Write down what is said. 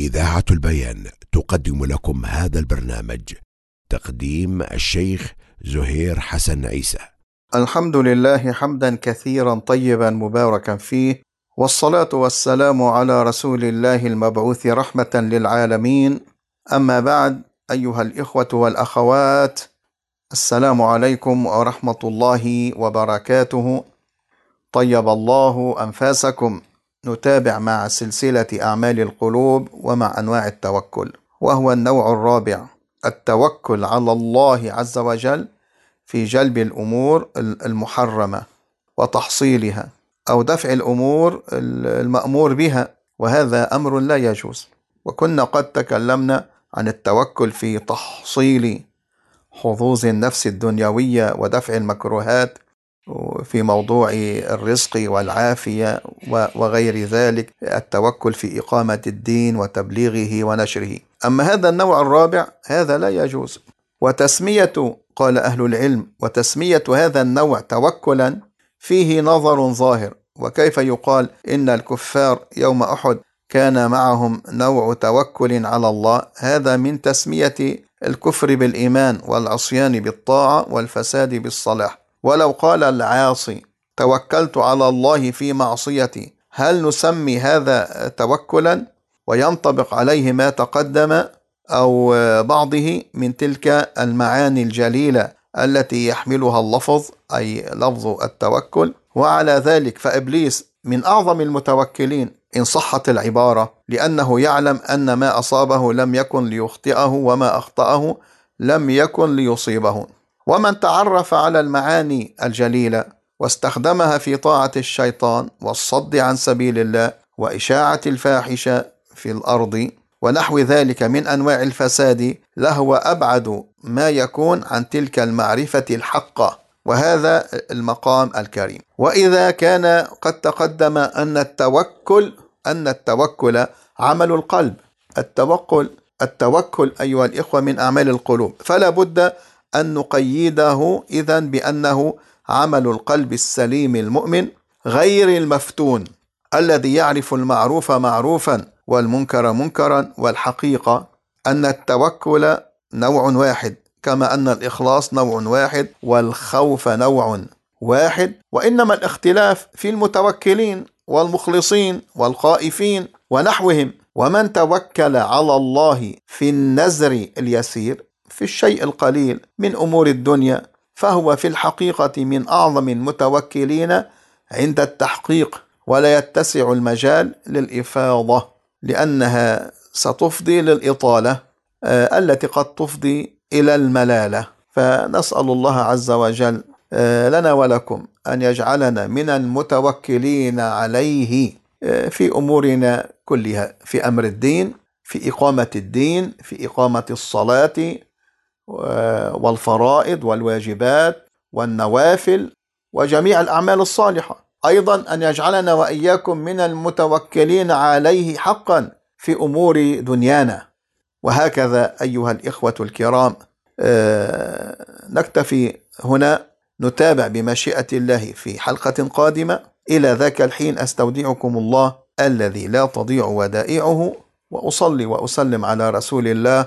إذاعة البيان تقدم لكم هذا البرنامج تقديم الشيخ زهير حسن عيسى. الحمد لله حمدا كثيرا طيبا مباركا فيه والصلاة والسلام على رسول الله المبعوث رحمة للعالمين. أما بعد أيها الإخوة والأخوات السلام عليكم ورحمة الله وبركاته. طيب الله أنفاسكم. نتابع مع سلسلة أعمال القلوب ومع أنواع التوكل وهو النوع الرابع التوكل على الله عز وجل في جلب الأمور المحرمة وتحصيلها أو دفع الأمور المأمور بها وهذا أمر لا يجوز. وكنا قد تكلمنا عن التوكل في تحصيل حظوظ النفس الدنيوية ودفع المكروهات في موضوع الرزق والعافية وغير ذلك التوكل في إقامة الدين وتبليغه ونشره. أما هذا النوع الرابع هذا لا يجوز. وتسمية قال أهل العلم وتسمية هذا النوع توكلا فيه نظر ظاهر. وكيف يقال إن الكفار يوم أحد كان معهم نوع توكل على الله؟ هذا من تسمية الكفر بالإيمان والعصيان بالطاعة والفساد بالصلاح. ولو قال العاصي توكلت على الله في معصيتي هل نسمي هذا توكلا؟ وينطبق عليه ما تقدم أو بعضه من تلك المعاني الجليلة التي يحملها اللفظ أي لفظ التوكل. وعلى ذلك فإبليس من أعظم المتوكلين إن صحت العبارة لأنه يعلم أن ما أصابه لم يكن ليخطئه وما أخطأه لم يكن ليصيبه. ومن تعرف على المعاني الجليلة واستخدمها في طاعة الشيطان والصد عن سبيل الله وإشاعة الفاحشة في الأرض ونحو ذلك من أنواع الفساد لهو أبعد ما يكون عن تلك المعرفة الحقه وهذا المقام الكريم. وإذا كان قد تقدم أن التوكل أن التوكل عمل القلب. التوكل التوكل أيها الإخوة من أعمال القلوب. فلا بد أن نقيده إذا بأنه عمل القلب السليم المؤمن غير المفتون الذي يعرف المعروف معروفا والمنكر منكرا والحقيقة أن التوكل نوع واحد كما أن الإخلاص نوع واحد والخوف نوع واحد وإنما الاختلاف في المتوكلين والمخلصين والخائفين ونحوهم. ومن توكل على الله في النزر اليسير في الشيء القليل من أمور الدنيا فهو في الحقيقة من أعظم المتوكلين عند التحقيق ولا يتسع المجال للإفاضة لأنها ستفضي للإطالة آه، التي قد تفضي إلى الملالة. فنسأل الله عز وجل آه، لنا ولكم أن يجعلنا من المتوكلين عليه آه، في أمورنا كلها في أمر الدين في إقامة الدين في إقامة الصلاة والفرائض والواجبات والنوافل وجميع الأعمال الصالحة. أيضا أن يجعلنا وإياكم من المتوكلين عليه حقا في أمور دنيانا. وهكذا أيها الإخوة الكرام آه، نكتفي هنا نتابع بمشيئة الله في حلقة قادمة. إلى ذاك الحين أستودعكم الله الذي لا تضيع ودائعه وأصلي وأسلم على رسول الله